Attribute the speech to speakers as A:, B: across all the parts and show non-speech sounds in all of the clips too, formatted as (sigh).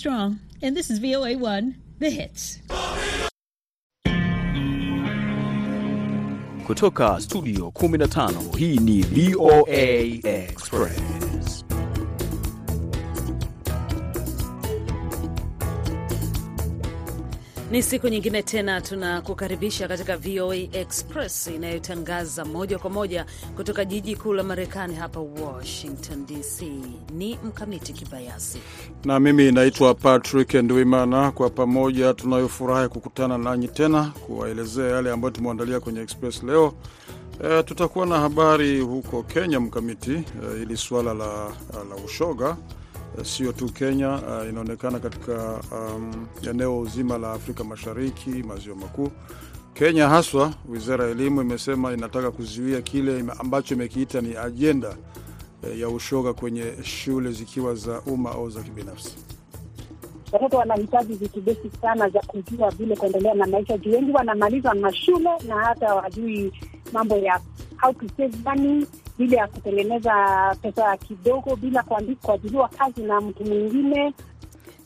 A: Strong, and this is VOA1, The Hits.
B: Kutoka studio 15 hii ni VOA Express.
C: Ni siku nyingine tena tunakukaribisha katika VOA Express inayotangaza moja kwa moja kutoka jiji kuu la Marekani hapa Washington DC. Ni Mkamiti Kibayasi
D: na mimi naitwa Patrick Ndwimana. Kwa pamoja tunayofurahi kukutana nanyi tena kuwaelezea yale ambayo tumeandalia kwenye Express leo. E, tutakuwa na habari huko Kenya Mkamiti, e, ili suala la, la ushoga sio tu Kenya, uh, inaonekana katika um, eneo zima la Afrika Mashariki, maziwa makuu. Kenya haswa, wizara ya elimu imesema inataka kuzuia kile ambacho imekiita ni ajenda uh, ya ushoga kwenye shule zikiwa za umma au za kibinafsi.
E: Watoto wanahitaji vitu basic sana za kujua vile kuendelea na maisha, juu wengi wanamaliza mashule na hata wajui mambo ya how to save money vile ya kutengeneza pesa kidogo bila kuajiliwa kazi na mtu mwingine.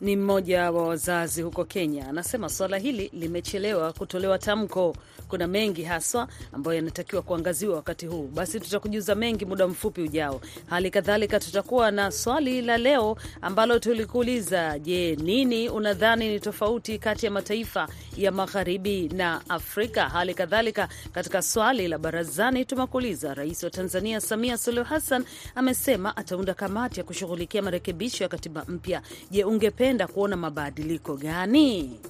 C: Ni mmoja wa wazazi huko Kenya anasema suala hili limechelewa kutolewa tamko. Kuna mengi haswa ambayo yanatakiwa kuangaziwa wakati huu. Basi tutakujuza mengi muda mfupi ujao. Hali kadhalika tutakuwa na swali la leo ambalo tulikuuliza, je, nini unadhani ni tofauti kati ya mataifa ya magharibi na Afrika? Hali kadhalika katika swali la barazani tumekuuliza, Rais wa Tanzania Samia Suluhu Hassan amesema ataunda kamati ya kushughulikia marekebisho ya katiba mpya. Je, ungependa kuona mabadiliko gani?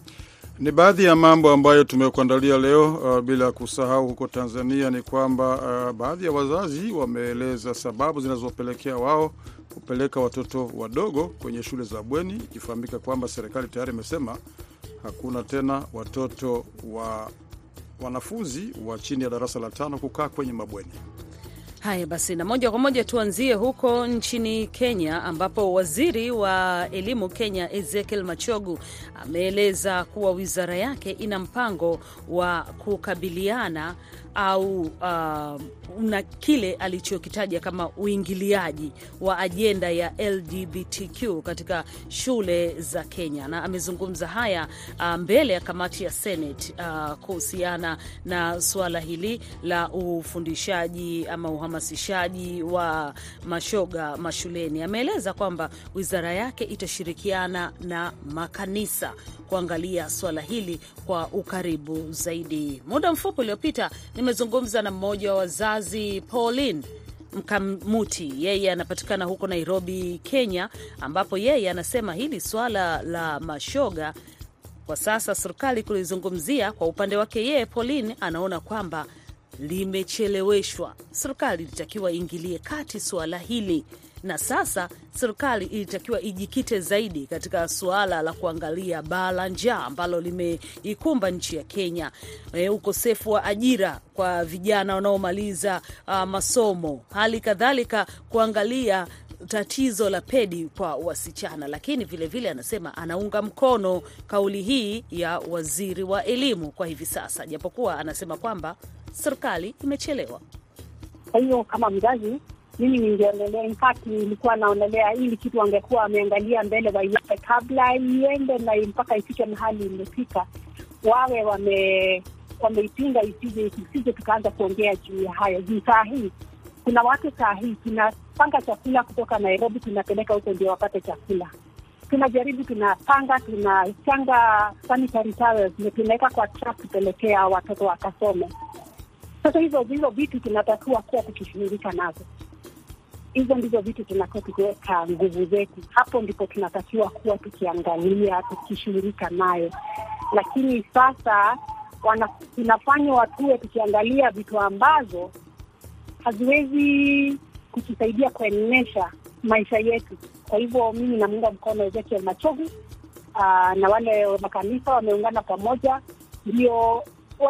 D: Ni baadhi ya mambo ambayo tumekuandalia leo. Uh, bila kusahau huko Tanzania ni kwamba uh, baadhi ya wazazi wameeleza sababu zinazopelekea wao kupeleka watoto wadogo kwenye shule za bweni, ikifahamika kwamba serikali tayari imesema hakuna tena watoto wa wanafunzi wa chini ya darasa la tano kukaa kwenye mabweni.
C: Haya basi, na moja kwa moja tuanzie huko nchini Kenya, ambapo waziri wa elimu Kenya Ezekiel Machogu ameeleza kuwa wizara yake ina mpango wa kukabiliana au uh, na kile alichokitaja kama uingiliaji wa ajenda ya LGBTQ katika shule za Kenya, na amezungumza haya uh, mbele ya kamati ya Senate uh, kuhusiana na suala hili la ufundishaji ama uhamasishaji wa mashoga mashuleni. Ameeleza kwamba wizara yake itashirikiana na makanisa kuangalia suala hili kwa ukaribu zaidi. Muda mfupi uliopita nimezungumza na mmoja wa wazazi Pauline Mkamuti, yeye anapatikana huko Nairobi, Kenya, ambapo yeye anasema hili swala la mashoga kwa sasa serikali kulizungumzia. Kwa upande wake yeye Pauline anaona kwamba limecheleweshwa. Serikali ilitakiwa iingilie kati suala hili na sasa serikali ilitakiwa ijikite zaidi katika suala la kuangalia baa la njaa ambalo limeikumba nchi ya Kenya, e, ukosefu wa ajira kwa vijana wanaomaliza uh, masomo, hali kadhalika kuangalia tatizo la pedi kwa wasichana. Lakini vilevile vile anasema anaunga mkono kauli hii ya waziri wa elimu kwa hivi sasa, japokuwa anasema kwamba serikali imechelewa.
E: Kwa hiyo kama mzazi mimi ningeonelea, in nilikuwa naonelea ili kitu wangekuwa wameangalia mbele waiape kabla iende na mpaka ifike mahali imefika, wawe wame wameipinga isije isije tukaanza kuongea juu ya hayo. Juu saa hii kuna watu saa hii tunapanga chakula kutoka Nairobi tunapeleka huko ndio wapate chakula. Tunajaribu, tunapanga, tunachanga sanitary towels tunaweka kwa truck kupelekea watoto wakasome. Sasa hizo hizo vitu tunatakiwa kuwa tukishughulika nazo hizo ndizo vitu tunakuwa tukiweka nguvu zetu, hapo ndipo tunatakiwa kuwa tukiangalia, tukishughulika nayo. Lakini sasa tunafanywa watuwe tukiangalia vitu ambazo haziwezi kutusaidia kuenesha maisha yetu. Kwa hivyo mimi namuunga mkono Ezekiel Machogu na wale makanisa wameungana pamoja, ndio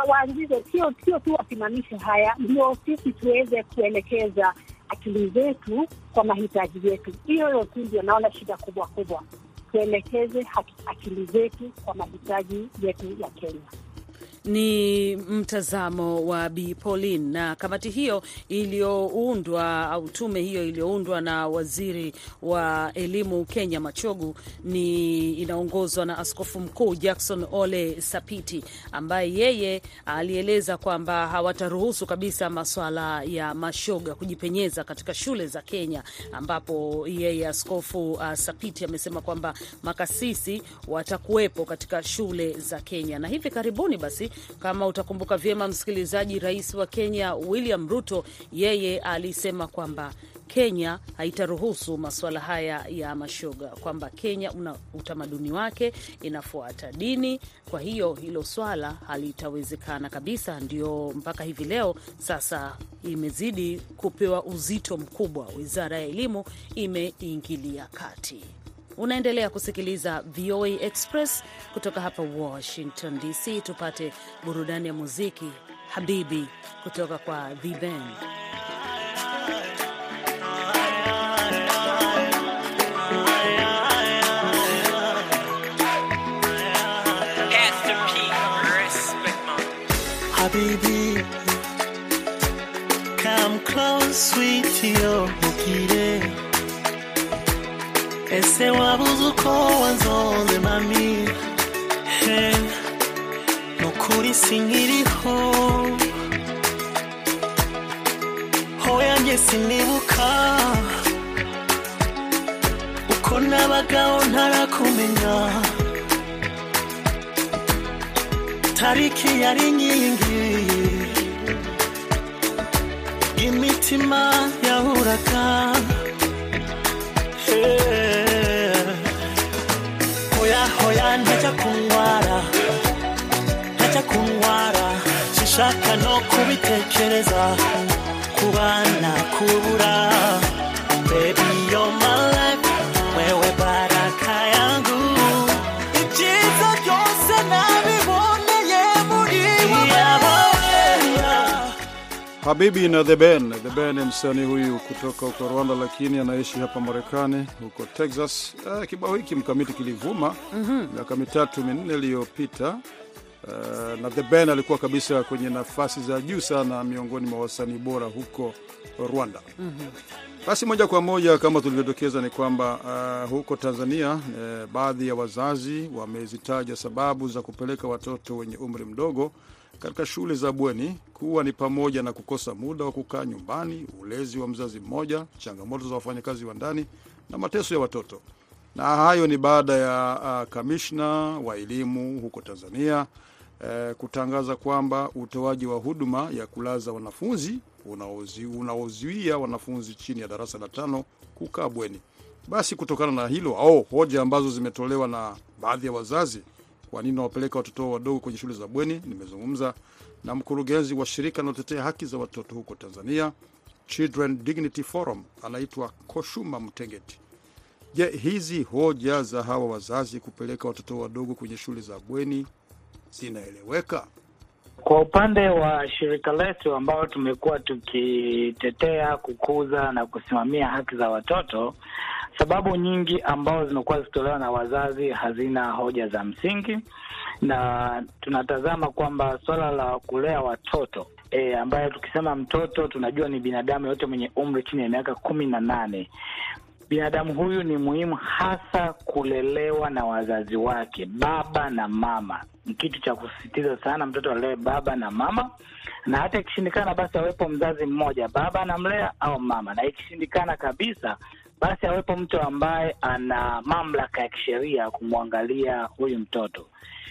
E: waanzize, sio tu wasimamishe haya, ndio sisi tuweze kuelekeza akili zetu kwa mahitaji yetu. Hiyo tu ndio naona shida kubwa kubwa, tuelekeze akili zetu kwa mahitaji yetu ya Kenya.
C: Ni mtazamo wa Bi Pauline. Na kamati hiyo iliyoundwa au tume hiyo iliyoundwa na waziri wa elimu Kenya Machogu ni inaongozwa na askofu mkuu Jackson Ole Sapiti ambaye yeye alieleza kwamba hawataruhusu kabisa maswala ya mashoga kujipenyeza katika shule za Kenya, ambapo yeye askofu uh, Sapiti amesema kwamba makasisi watakuwepo katika shule za Kenya. Na hivi karibuni basi kama utakumbuka vyema msikilizaji, rais wa Kenya William Ruto yeye alisema kwamba Kenya haitaruhusu masuala haya ya mashoga, kwamba Kenya una utamaduni wake, inafuata dini. Kwa hiyo hilo swala halitawezekana kabisa. Ndio mpaka hivi leo sasa imezidi kupewa uzito mkubwa, wizara ya elimu imeingilia kati. Unaendelea kusikiliza VOA Express kutoka hapa Washington DC. Tupate burudani ya muziki Habibi kutoka kwa The Band.
F: Habibi, come close, sweetie, ukire. Ese wabuze uko wanzonze mami. He, nukuri sinkiriho. Hoya njye sinibuka. Uko nabagaho ntarakumenya. Tariki yari nyingi. Imitima yahuraga. Hoya hoya ntajya kunyara ntajya kunyara sishaka no kubitekereza kubana kubura. Baby you're my
D: Habibi na The Ben. The Ben ni msanii huyu kutoka huko Rwanda, lakini anaishi hapa Marekani, huko Texas. Uh, kibao hiki mkamiti kilivuma miaka mitatu minne iliyopita. Uh, na The Ben alikuwa kabisa kwenye nafasi za juu sana miongoni mwa wasanii bora huko Rwanda. Basi moja kwa moja kama tulivyodokeza ni kwamba uh, huko Tanzania eh, baadhi ya wazazi wamezitaja sababu za kupeleka watoto wenye umri mdogo katika shule za bweni kuwa ni pamoja na kukosa muda wa kukaa nyumbani, ulezi wa mzazi mmoja, changamoto za wafanyakazi wa ndani na mateso ya watoto. Na hayo ni baada ya uh, kamishna wa elimu huko Tanzania eh, kutangaza kwamba utoaji wa huduma ya kulaza wanafunzi unaozuia wanafunzi chini ya darasa la tano kukaa bweni. Basi kutokana na hilo au hoja ambazo zimetolewa na baadhi ya wazazi, kwa nini wawapeleka watoto wadogo kwenye shule za bweni, nimezungumza na mkurugenzi wa shirika linalotetea haki za watoto huko Tanzania, Children Dignity Forum, anaitwa Koshuma Mtengeti. Je, hizi hoja za hawa wazazi kupeleka watoto wadogo kwenye shule za bweni zinaeleweka?
G: Kwa upande wa shirika letu ambao tumekuwa tukitetea, kukuza na kusimamia haki za watoto, sababu nyingi ambazo zimekuwa zikitolewa na wazazi hazina hoja za msingi, na tunatazama kwamba suala la kulea watoto e, ambayo tukisema mtoto tunajua ni binadamu yote mwenye umri chini ya miaka kumi na nane binadamu huyu ni muhimu hasa kulelewa na wazazi wake, baba na mama. Ni kitu cha kusisitiza sana, mtoto alewe baba na mama, na hata ikishindikana, basi awepo mzazi mmoja, baba anamlea au mama, na ikishindikana kabisa, basi awepo mtu ambaye ana mamlaka ya kisheria kumwangalia huyu mtoto,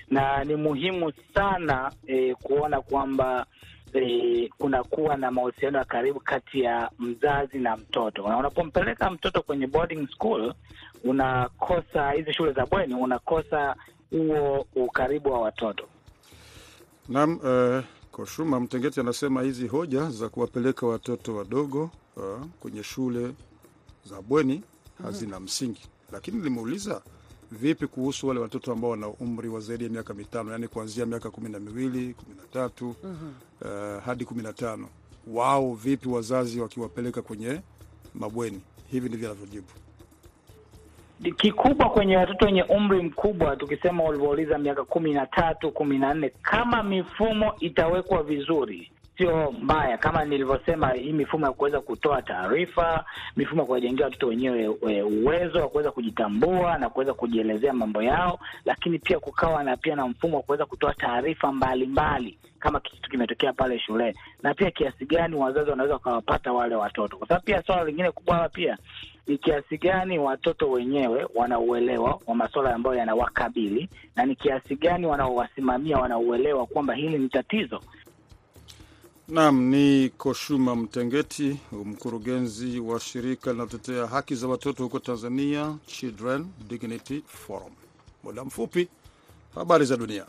G: na ni muhimu sana eh, kuona kwamba eh, kunakuwa na mahusiano ya karibu kati ya mzazi na mtoto. Na unapompeleka mtoto kwenye boarding school, unakosa hizi shule za bweni, unakosa huo ukaribu wa watoto.
D: Naam, uh, Koshuma Mtengeti anasema hizi hoja za kuwapeleka watoto wadogo uh, kwenye shule za bweni hazina msingi, lakini nilimuuliza vipi kuhusu wale watoto ambao wana umri wa zaidi ya miaka mitano, yaani kuanzia miaka kumi na miwili kumi na tatu uh, hadi kumi na tano wao vipi wazazi wakiwapeleka kwenye mabweni? Hivi ndivyo anavyojibu.
G: kikubwa kwenye watoto wenye umri mkubwa, tukisema ulivyouliza, miaka kumi na tatu kumi na nne, kama mifumo itawekwa vizuri sio mbaya, kama nilivyosema, hii mifumo ya kuweza kutoa taarifa, mifumo ya kuwajengea watoto wenyewe uwezo wa kuweza kujitambua na kuweza kujielezea mambo yao, lakini pia kukawa na pia na mfumo wa kuweza kutoa taarifa mbalimbali kama kitu kimetokea pale shuleni, na pia kiasi gani wazazi wanaweza wakawapata wale watoto, kwa sababu pia swala lingine kubwa hapa pia ni kiasi gani watoto wenyewe wanauelewa wa masuala ambayo yanawakabili na ni kiasi gani wanaowasimamia wanauelewa kwamba hili ni tatizo.
D: Naam, ni Koshuma Mtengeti, mkurugenzi wa shirika linalotetea haki za watoto huko Tanzania, Children Dignity Forum. Muda mfupi, habari za dunia.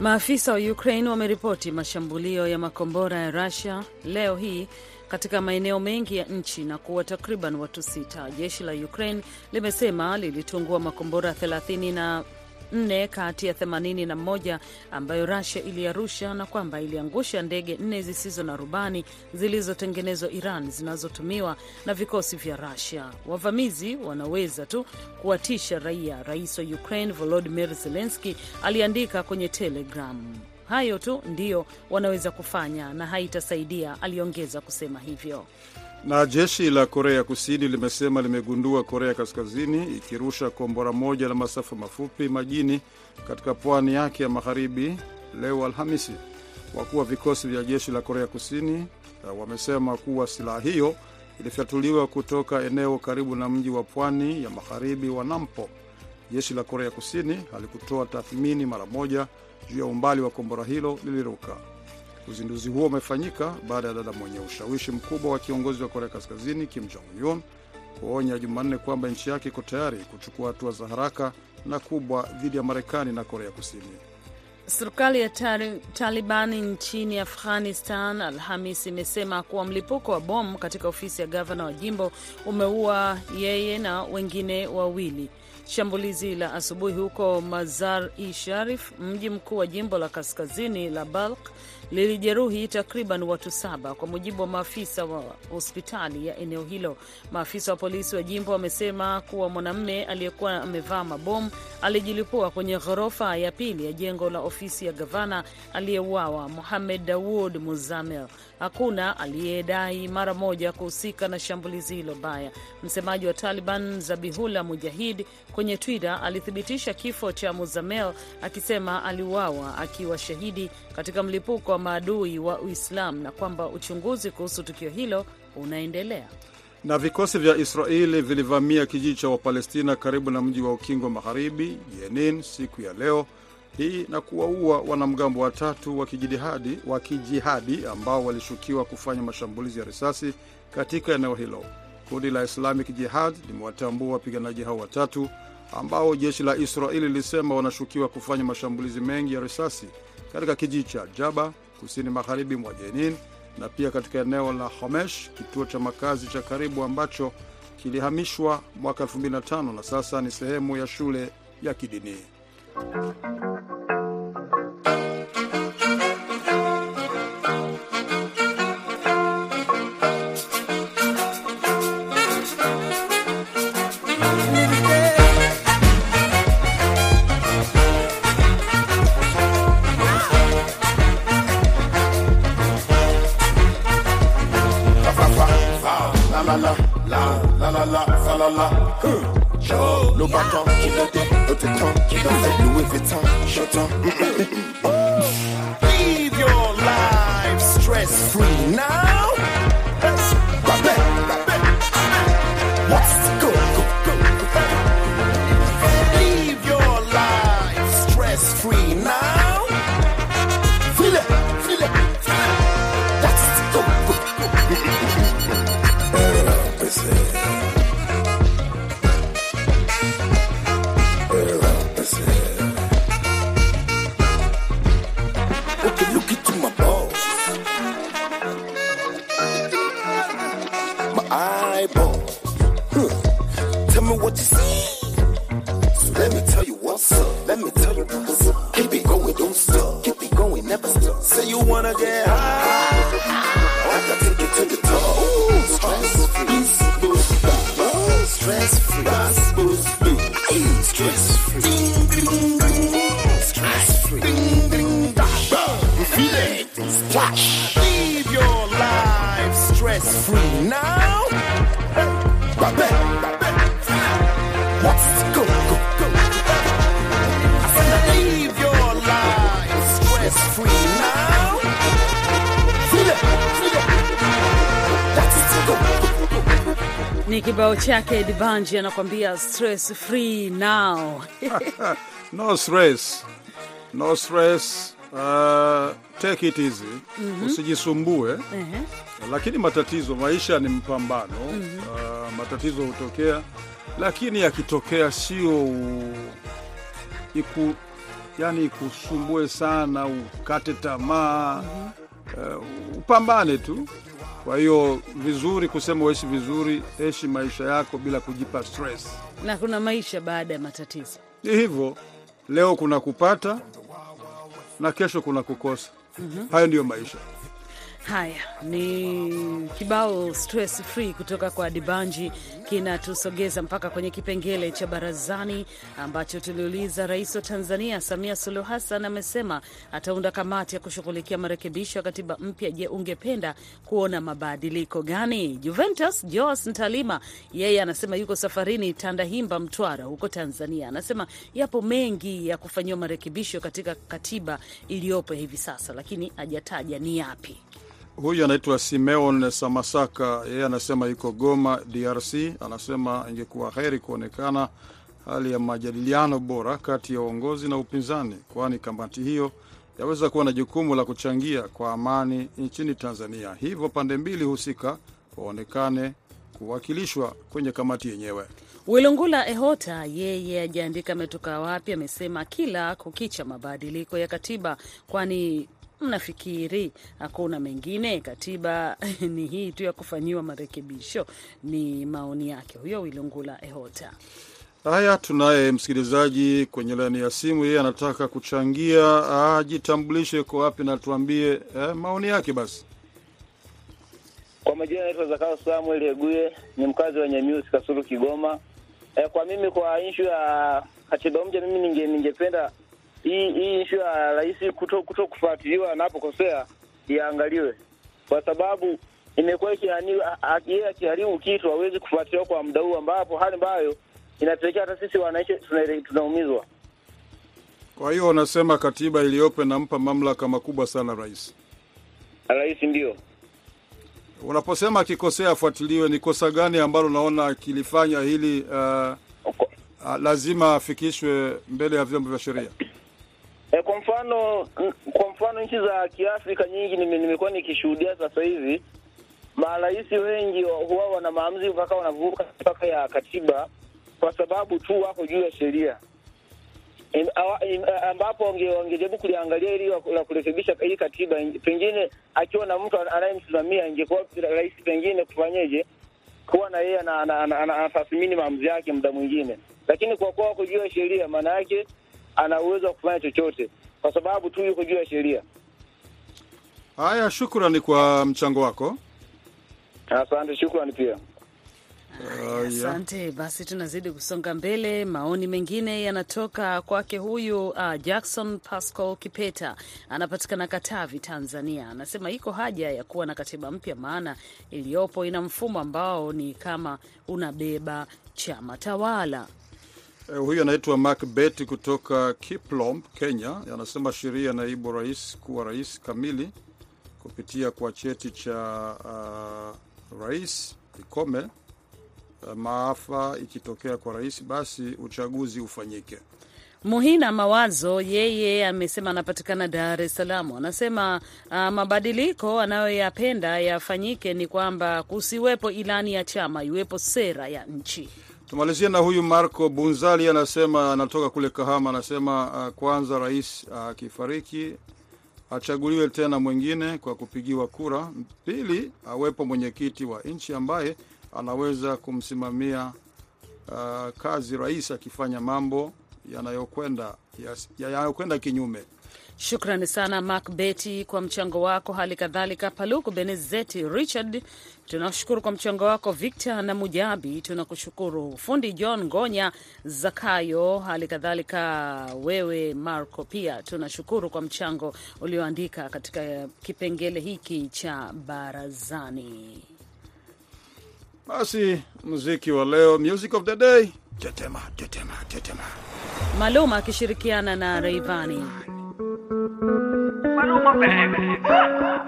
C: Maafisa wa Ukraine wameripoti mashambulio ya makombora ya Russia leo hii katika maeneo mengi ya nchi na kuwa takriban watu sita. Jeshi la Ukraine limesema lilitungua makombora 34 kati ya 81 ambayo Russia iliarusha na kwamba iliangusha ndege nne zisizo na rubani zilizotengenezwa Iran zinazotumiwa na vikosi vya Russia. Wavamizi wanaweza tu kuwatisha raia, rais wa Ukraine Volodymyr Zelensky aliandika kwenye Telegram. Hayo tu ndiyo wanaweza kufanya na haitasaidia, aliongeza kusema hivyo.
D: Na jeshi la Korea Kusini limesema limegundua Korea Kaskazini ikirusha kombora moja la masafa mafupi majini katika pwani yake ya magharibi leo Alhamisi. Wakuu wa vikosi vya jeshi la Korea Kusini wamesema kuwa silaha hiyo ilifyatuliwa kutoka eneo karibu na mji wa pwani ya magharibi wa Nampo. Jeshi la Korea Kusini halikutoa tathmini mara moja juu ya umbali wa kombora hilo liliruka. Uzinduzi huo umefanyika baada ya dada mwenye ushawishi mkubwa wa kiongozi wa Korea Kaskazini Kim Jong Un kuonya Jumanne kwamba nchi yake iko tayari kuchukua hatua za haraka na kubwa dhidi ya Marekani na Korea Kusini.
C: Serikali ya talibani nchini Afghanistan Alhamis imesema kuwa mlipuko wa bomu katika ofisi ya gavana wa jimbo umeua yeye na wengine wawili. Shambulizi la asubuhi huko Mazar-i Sharif, mji mkuu wa jimbo la kaskazini la Balk, lilijeruhi takriban watu saba, kwa mujibu wa maafisa wa hospitali ya eneo hilo. Maafisa wa polisi wa jimbo wamesema kuwa mwanamume aliyekuwa amevaa mabomu alijilipua kwenye ghorofa ya pili ya jengo la ofisi ya gavana aliyeuawa, Muhamed Dawood Muzamel. Hakuna aliyedai mara moja kuhusika na shambulizi hilo baya. Msemaji wa Taliban Zabihullah Mujahid kwenye Twitter alithibitisha kifo cha Muzamel akisema aliuawa akiwa shahidi katika mlipuko wa maadui wa Uislamu na kwamba uchunguzi kuhusu tukio hilo unaendelea.
D: Na vikosi vya Israeli vilivamia kijiji cha Wapalestina karibu na mji wa ukingo magharibi Jenin siku ya leo hii na kuwaua wanamgambo watatu wa kijihadi wa kijihadi ambao walishukiwa kufanya mashambulizi ya risasi katika eneo hilo. Kundi la Islamic Jihad limewatambua wapiganaji hao watatu ambao jeshi la Israeli lilisema wanashukiwa kufanya mashambulizi mengi ya risasi katika kijiji cha Jaba kusini magharibi mwa Jenin na pia katika eneo la Homesh, kituo cha makazi cha karibu ambacho kilihamishwa mwaka 2005 na sasa ni sehemu ya shule ya kidini.
H: Stress free now. Babe, babe. Go, go, go. I said, live your life stress free now. Feel it, feel it. Let's go, go, go.
C: Ni kibao chake Dibanji anakwambia stress free now. (laughs)
D: No stress. No stress. Uh, take it easy. Usijisumbue.
C: Ehe.
D: Lakini matatizo, maisha ni mpambano. Uh, matatizo hutokea, lakini yakitokea sio u- iku, yani ikusumbue sana, ukate tamaa. Uh, upambane tu. Kwa hiyo vizuri kusema uishi vizuri, ishi maisha yako bila kujipa stress.
C: Na kuna maisha baada ya matatizo.
D: Ni hivyo, leo kuna kupata na kesho kuna kukosa. Hayo ndiyo maisha.
C: Haya ni kibao stress free kutoka kwa Dibanji, kinatusogeza mpaka kwenye kipengele cha barazani ambacho tuliuliza. Rais wa Tanzania Samia Suluhu Hassan amesema ataunda kamati ya kushughulikia marekebisho ya katiba mpya. Je, ungependa kuona mabadiliko gani? Juventus Jos Ntalima yeye anasema yuko safarini Tandahimba, Mtwara huko Tanzania. Anasema yapo mengi ya kufanyiwa marekebisho katika katiba iliyopo hivi sasa, lakini hajataja ni yapi.
D: Huyu anaitwa Simeon Samasaka, yeye anasema yuko Goma, DRC. Anasema ingekuwa heri kuonekana hali ya majadiliano bora kati ya uongozi na upinzani, kwani kamati hiyo yaweza kuwa na jukumu la kuchangia kwa amani nchini Tanzania. Hivyo pande mbili husika waonekane kuwakilishwa kwenye kamati yenyewe.
C: Wilungula Ehota yeye ajaandika ametoka wapi. Amesema kila kukicha mabadiliko ya katiba, kwani mnafikiri hakuna mengine? Katiba (laughs) ni hii tu ya kufanyiwa marekebisho. Ni maoni yake huyo Wilungula Ehota.
D: Haya, tunaye msikilizaji kwenye laini ya simu, yeye anataka kuchangia, ajitambulishe, uko wapi na tuambie eh, maoni yake basi.
I: Kwa majina naitwa Zakao Samuel Eguye, ni mkazi wa Nyamiusi, Kasulu, Kigoma. Eh, kwa mimi kwa inshu ya katiba mpya, mimi ninge ningependa hii hii inshu ya rais kuto, kuto kufuatiliwa anapokosea iangaliwe, kwa sababu imekuwa yeye akiharibu kitu hawezi kufuatiliwa kwa muda huu, ambapo hali ambayo inapelekea hata sisi wananchi tunaumizwa.
D: Kwa hiyo wanasema katiba iliyopo inampa mamlaka makubwa sana rais.
I: Rais ndio
D: Unaposema akikosea afuatiliwe, ni kosa gani ambalo unaona akilifanya hili uh, uh, lazima afikishwe mbele ya vyombo vya sheria?
I: Mfano kwa mfano nchi za Kiafrika nyingi nimekuwa nikishuhudia sasa hivi marais wengi huwa wana maamuzi mpaka wanavuka mpaka ya katiba kwa sababu tu wako juu ya sheria. Ambapo wange- wangejaribu kuliangalia ili la kurekebisha hii katiba, pengine akiwa na mtu anayemsimamia ingekuwa rahisi pengine kufanyeje kuwa na yeye ana- ana- ana- ana- anatathmini maamuzi yake muda mwingine, lakini kwa kuwa wako juu ya sheria, maana yake ana uwezo wa kufanya chochote kwa sababu tu yuko juu ya sheria.
D: Haya, shukrani kwa mchango wako.
I: Asante, shukrani pia.
D: Uh, yeah.
C: Basi tunazidi kusonga mbele. Maoni mengine yanatoka kwake huyu uh, Jackson Pascal Kipeta, anapatikana Katavi, Tanzania. Anasema iko haja ya kuwa na katiba mpya, maana iliyopo ina mfumo ambao ni kama unabeba chama tawala.
D: Eh, huyu anaitwa Mark Bet kutoka Kiplom, Kenya. Anasema sheria ya naibu rais kuwa rais kamili kupitia kwa cheti cha uh, rais ikome. Uh, maafa ikitokea kwa rais, basi uchaguzi ufanyike.
C: Muhina Mawazo yeye amesema anapatikana Dar es Salaam. Anasema uh, mabadiliko anayoyapenda yafanyike ni kwamba kusiwepo ilani ya chama, iwepo sera ya nchi.
D: Tumalizie na huyu Marco Bunzali, anasema anatoka kule Kahama. Anasema uh, kwanza rais akifariki achaguliwe tena mwingine kwa kupigiwa kura. Pili, awepo mwenyekiti wa nchi ambaye anaweza kumsimamia uh, kazi rais akifanya mambo yanayokwenda yanayokwenda kinyume.
C: Shukrani sana Mak Beti kwa mchango wako, hali kadhalika Paluku Benezeti Richard, tunashukuru kwa mchango wako. Victor na Mujabi tunakushukuru, fundi John Ngonya Zakayo, hali kadhalika wewe Marco pia tunashukuru kwa mchango ulioandika katika kipengele hiki cha barazani.
D: Basi muziki wa leo, music of the day, tetema tetema tetema.
C: Maluma akishirikiana na Reivani.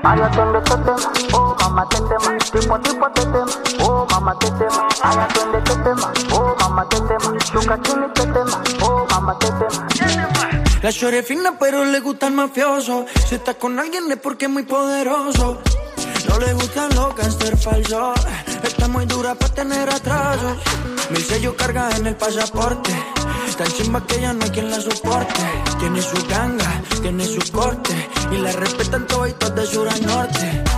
J: Aya twende tetema, oh mama tetema, tipo tipo tetema, oh mama tetema. Aya twende tetema, oh mama tetema, shuka chini tetema, oh mama tetema.
K: La shorty es fina pero le gusta el mafioso. Si está con alguien es porque es muy poderoso. No le gustan los cáncer falsos. Está muy dura para tener atrasos. Mil sellos carga en el pasaporte. Tan chimba que ya no hay quien la soporte. Tiene su ganga, tiene su corte. Y la respetan todos de sur a norte.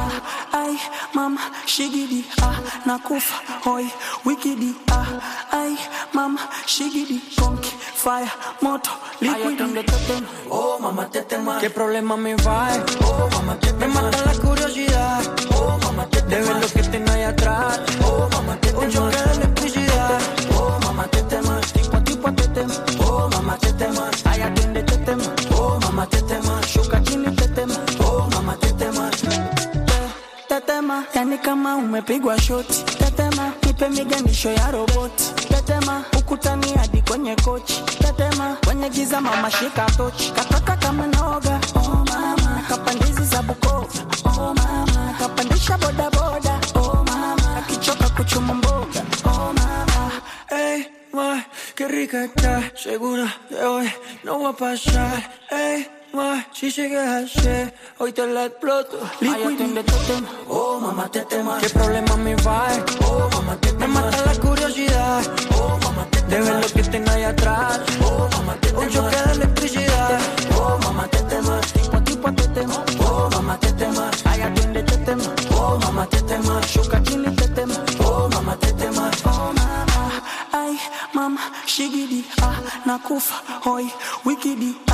J: Ay, mama, shigidi, ah, nakufa, hoy, wikidi, ah, ay, mama, shigidi, konki, fire, moto,
K: Aya
J: liquidi.
K: twende tetema, oh mamá tetema. ¿Qué problema me va? Oh mamá tetema. Me mata la curiosidad. Oh mamá tetema. De ver lo que tengo ahí atrás. Oh mamá tetema. Un choque de electricidad. Oh mamá tetema. Tipo tipo tetema. Oh mamá tetema. Aya twende tetema. Oh mamá tetema. Shuka Tetema,
J: kama umepigwa shoti. Tetema, nipe miganisho ya roboti. Tetema, ukutani hadi kwenye kochi. Tetema, kwenye giza mama shika tochi. Katoka kama noga, oh mama. Kapandizi za Bukoba, oh mama. Kapandisha boda boda, oh mama. Akichoka kuchuma mboga, oh mama.
K: Hey, ma, qué rica. Segura de hoy no va a pasar. Ey, ma, si sigues así, hoy te la exploto. Aya twende tetema, oh mamá tetema. ¿Qué problema me va? Oh mamá tetema. Me mata la curiosidad. Oh mamá tetema. De ver lo que tengo ahí atrás. Oh mamá tetema. Un choque de electricidad. Oh mamá tetema. Tipo tipo tetema. Oh mamá tetema. Aya twende tetema. Oh mamá tetema. Shuka chini tetema. Oh mamá tetema.
J: Oh mama, ay mama, shigidi, ah, nakufa, hoi, wikidi, ah, ay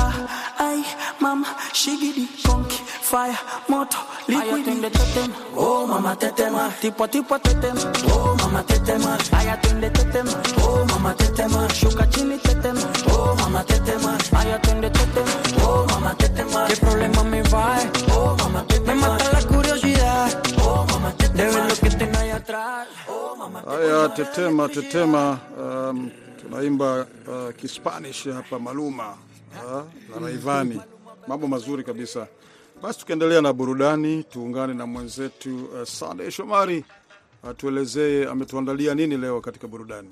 J: mama, shigidi, konki, fire, moto,
K: Aya
J: liquidi.
K: tetema, oh mama tetema, tipo tipo tetema, oh mama tetema, aya twende tetema, oh mama tetema, shuka chini tetema, oh mama tetema, aya twende tetema, oh mama tetema, qué problema me va, oh mama tetema, me mata la curiosidad, oh mama tetema, de ver lo que tengo ahí atrás, oh mama
D: tetema aya tetema tetema. Um, tunaimba uh, Kispanish hapa Maluma uh, na Raivani, mambo mazuri kabisa. Basi tukiendelea na burudani, tuungane na mwenzetu uh, Sandey Shomari atuelezee ametuandalia nini leo katika burudani.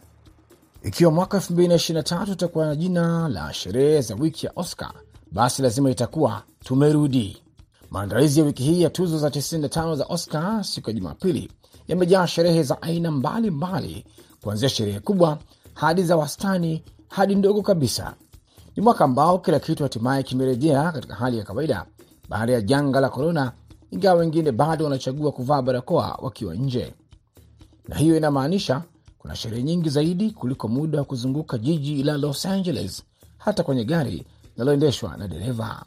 L: Ikiwa mwaka 2023 utakuwa na jina la sherehe za wiki ya Oscar, basi lazima itakuwa tumerudi. Maandalizi ya wiki hii ya tuzo za 95 za Oscar siku ya Jumapili yamejaa sherehe za aina mbalimbali, kuanzia sherehe kubwa hadi za wastani hadi ndogo kabisa. Ni mwaka ambao kila kitu hatimaye kimerejea katika hali ya kawaida baada ya janga la korona, ingawa wengine bado wanachagua kuvaa barakoa wakiwa nje, na hiyo inamaanisha kuna sherehe nyingi zaidi kuliko muda wa kuzunguka jiji la Los Angeles, hata kwenye gari linaloendeshwa na dereva.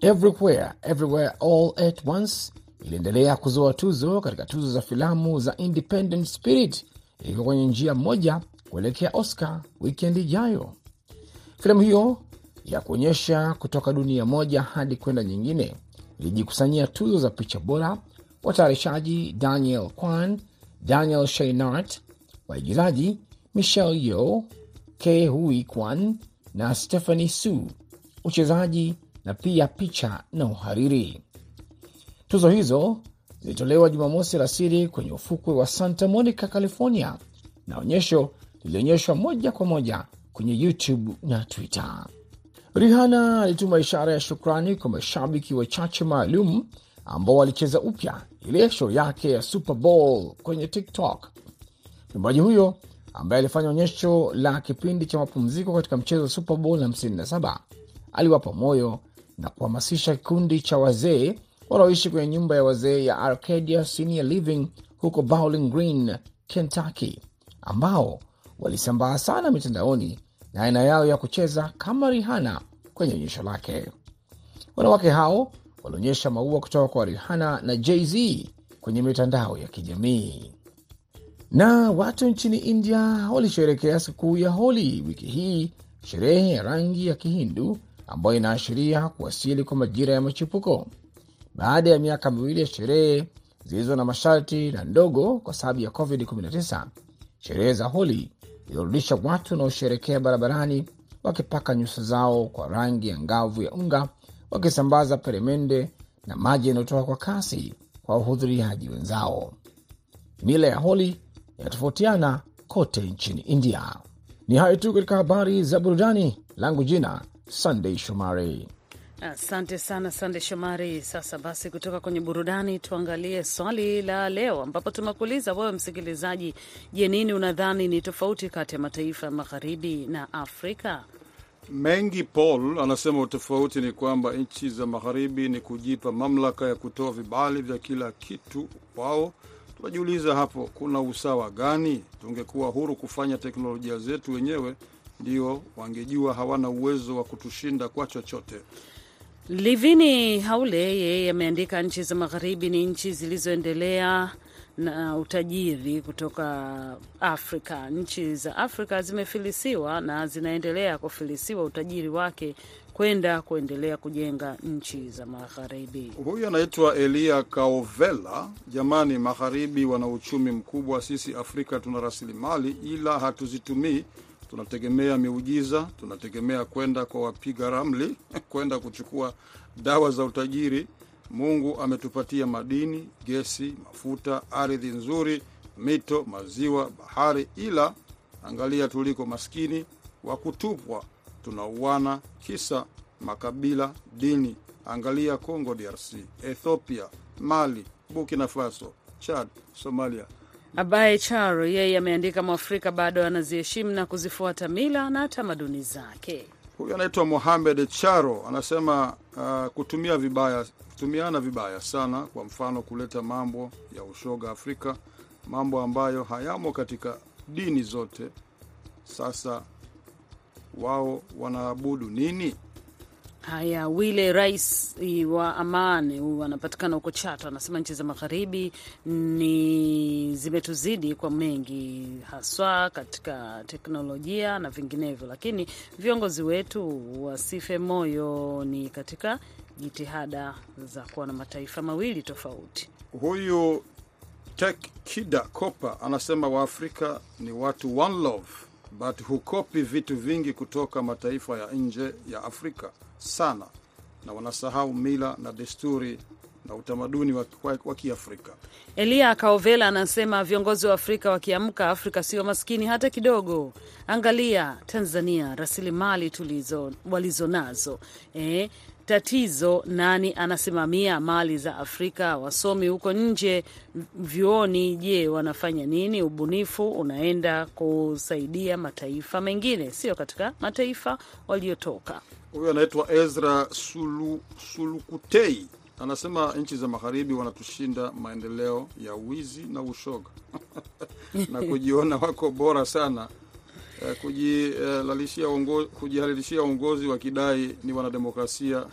L: Everywhere Everywhere All at Once iliendelea kuzoa tuzo katika tuzo za filamu za Independent Spirit, ikiwa kwenye njia moja kuelekea Oscar wikendi ijayo. Filamu hiyo ya kuonyesha kutoka dunia moja hadi kwenda nyingine ilijikusanyia tuzo za picha bora, watayarishaji Daniel Kwan, Daniel Sheinart, waigizaji Michelle Yeoh, Ke Huy Kwan na Stephanie Su, uchezaji na pia picha na uhariri. Tuzo hizo zilitolewa Jumamosi alasiri kwenye ufukwe wa Santa Monica, California, na onyesho lilionyeshwa moja kwa moja kwenye YouTube na Twitter. Rihanna alituma ishara ya shukrani kwa mashabiki wachache maalum ambao walicheza upya ile show yake ya Super Bowl kwenye TikTok. Mwimbaji huyo ambaye alifanya onyesho la kipindi cha mapumziko katika mchezo wa Super Bowl 57 aliwapa moyo na kuhamasisha kikundi cha wazee wanaoishi kwenye nyumba ya wazee ya Arcadia Senior Living huko Bowling Green, Kentucky, ambao walisambaa sana mitandaoni na aina yao ya kucheza kama Rihana kwenye onyesho lake. Wanawake hao walionyesha maua kutoka kwa Rihana na Jay-Z kwenye mitandao ya kijamii. Na watu nchini India walisherekea sikukuu ya Holi wiki hii, sherehe ya rangi ya Kihindu ambayo inaashiria kuwasili kwa majira ya machipuko. Baada ya miaka miwili ya sherehe zilizo na masharti na ndogo kwa sababu ya COVID-19, sherehe za Holi ilirudisha watu wanaosherekea barabarani wakipaka nyuso zao kwa rangi ya ngavu ya unga, wakisambaza peremende na maji yanayotoka kwa kasi kwa wahudhuriaji wenzao. Mila ya Holi inatofautiana kote nchini India. Ni hayo tu katika habari za burudani. Langu jina Sunday Shomari.
C: Asante sana Sande Shomari. Sasa basi, kutoka kwenye burudani tuangalie swali la leo, ambapo tumekuuliza wewe msikilizaji, je, nini unadhani ni tofauti kati ya mataifa ya magharibi na Afrika?
D: Mengi Paul anasema utofauti ni kwamba nchi za magharibi ni kujipa mamlaka ya kutoa vibali vya kila kitu wao. Tunajiuliza hapo, kuna usawa gani? Tungekuwa huru kufanya teknolojia zetu wenyewe, ndio wangejua hawana uwezo wa kutushinda kwa chochote.
C: Livini Haule yeye ameandika, nchi za magharibi ni nchi zilizoendelea na utajiri kutoka Afrika. Nchi za Afrika zimefilisiwa na zinaendelea kufilisiwa utajiri wake kwenda kuendelea kujenga nchi za magharibi.
D: Huyu anaitwa Elia Kaovela. Jamani, magharibi wana uchumi mkubwa, sisi Afrika tuna rasilimali ila hatuzitumii. Tunategemea miujiza, tunategemea kwenda kwa wapiga ramli (laughs) kwenda kuchukua dawa za utajiri. Mungu ametupatia madini, gesi, mafuta, ardhi nzuri, mito, maziwa, bahari, ila angalia tuliko maskini wa kutupwa, tunauana kisa makabila, dini. Angalia Congo DRC, Ethiopia, Mali, Burkina Faso, Chad, Somalia.
C: Abaye Charo yeye ameandika, Mwafrika bado anaziheshimu na kuzifuata mila na tamaduni zake.
D: Huyu anaitwa Mohamed Charo anasema uh, kutumia vibaya kutumiana vibaya sana, kwa mfano kuleta mambo ya ushoga Afrika, mambo ambayo hayamo katika dini zote. Sasa wao wanaabudu nini?
C: Haya, Wile Rais wa huyu anapatikana huko Chato, anasema nchi za magharibi ni zimetuzidi kwa mengi, haswa katika teknolojia na vinginevyo, lakini viongozi wetu wasife moyo, ni katika jitihada za kuwa na mataifa mawili tofauti.
D: Huyu Tek Kida Kopa anasema Waafrika ni watu one love but hukopi vitu vingi kutoka mataifa ya nje ya Afrika sana, na wanasahau mila na desturi na utamaduni wa, Kiafrika.
C: Elia Kaovela anasema viongozi wa Afrika wakiamka, Afrika sio maskini hata kidogo. Angalia Tanzania, rasilimali tulizo walizo nazo eh, tatizo nani anasimamia mali za Afrika? Wasomi huko nje vyuoni, je, wanafanya nini? Ubunifu unaenda kusaidia mataifa mengine, sio katika mataifa waliotoka.
D: Huyu anaitwa Ezra Sulu, Sulukutei anasema nchi za magharibi wanatushinda maendeleo ya wizi na ushoga (laughs) na kujiona wako bora sana uongozi, kujihalalishia uongozi wakidai ni wanademokrasia.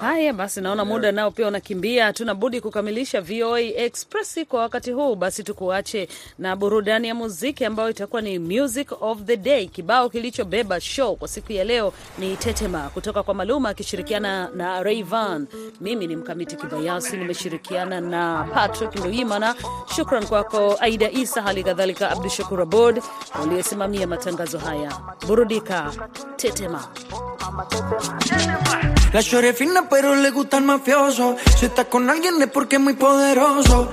C: Haya basi, naona muda nao pia unakimbia, hatuna budi kukamilisha VOA Express kwa wakati huu. Basi tukuache na burudani ya muziki ambayo itakuwa ni music of the day. Kibao kilichobeba show kwa siku ya leo ni Tetema kutoka kwa Maluma akishirikiana na Rayvan. Mimi ni Mkamiti Kibayasi, nimeshirikiana na Patrick Nduimana. Shukran kwako Aida Isa, hali kadhalika Abdu Shakur Abod aliyesimamia matangazo haya. Burudika, Tetema.
K: La chore fina pero le gusta el mafioso. Si está con alguien es porque es muy poderoso.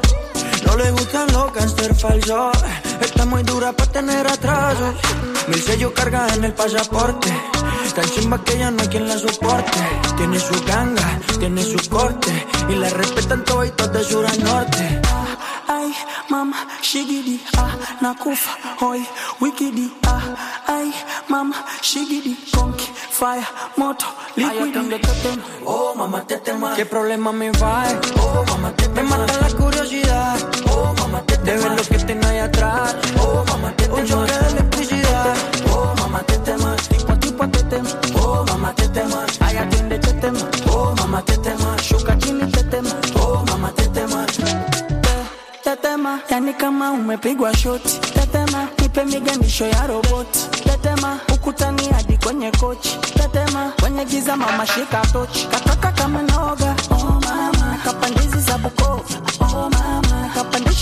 K: No le gustan los gangster falsos. Está muy dura para tener atrasos. Mil sellos carga en el pasaporte. Tan chimba que ya no hay quien la soporte. Tiene su ganga, tiene su corte. Y la respetan todos de sur a norte. Ay, mama, shigidi, ah, nakufa, hoy, wikidi, ah, ay, mama, shigidi, conky, fire, moto, liquid. Oh, mamá, te temas. ¿Qué problema me va? Oh, mamá, te temas. Me mata la curiosidad. Oh, mamá, te temas. De ver lo que tengo ahí atrás. Oh, mamá, te temas. Un choque de electricidad. Oh, mamá, te temas. Tipo tipo te temas. Oh, mamá, te temas. Ay, atiende, te temas.
J: Oh, mamá, te temas. Shuka chini, te temas. Oh, mamá, te temas. Te temas. Yani kama umepigwa shoti. Te temas. Nipe miganisho ya robot. Te temas. Ukutani ya kwenye kochi. Tetema, kwenye uh, giza mama shika tochi. Kataka kama noga, oh mama, kapandizi za Bukoba, oh mama, kapandisha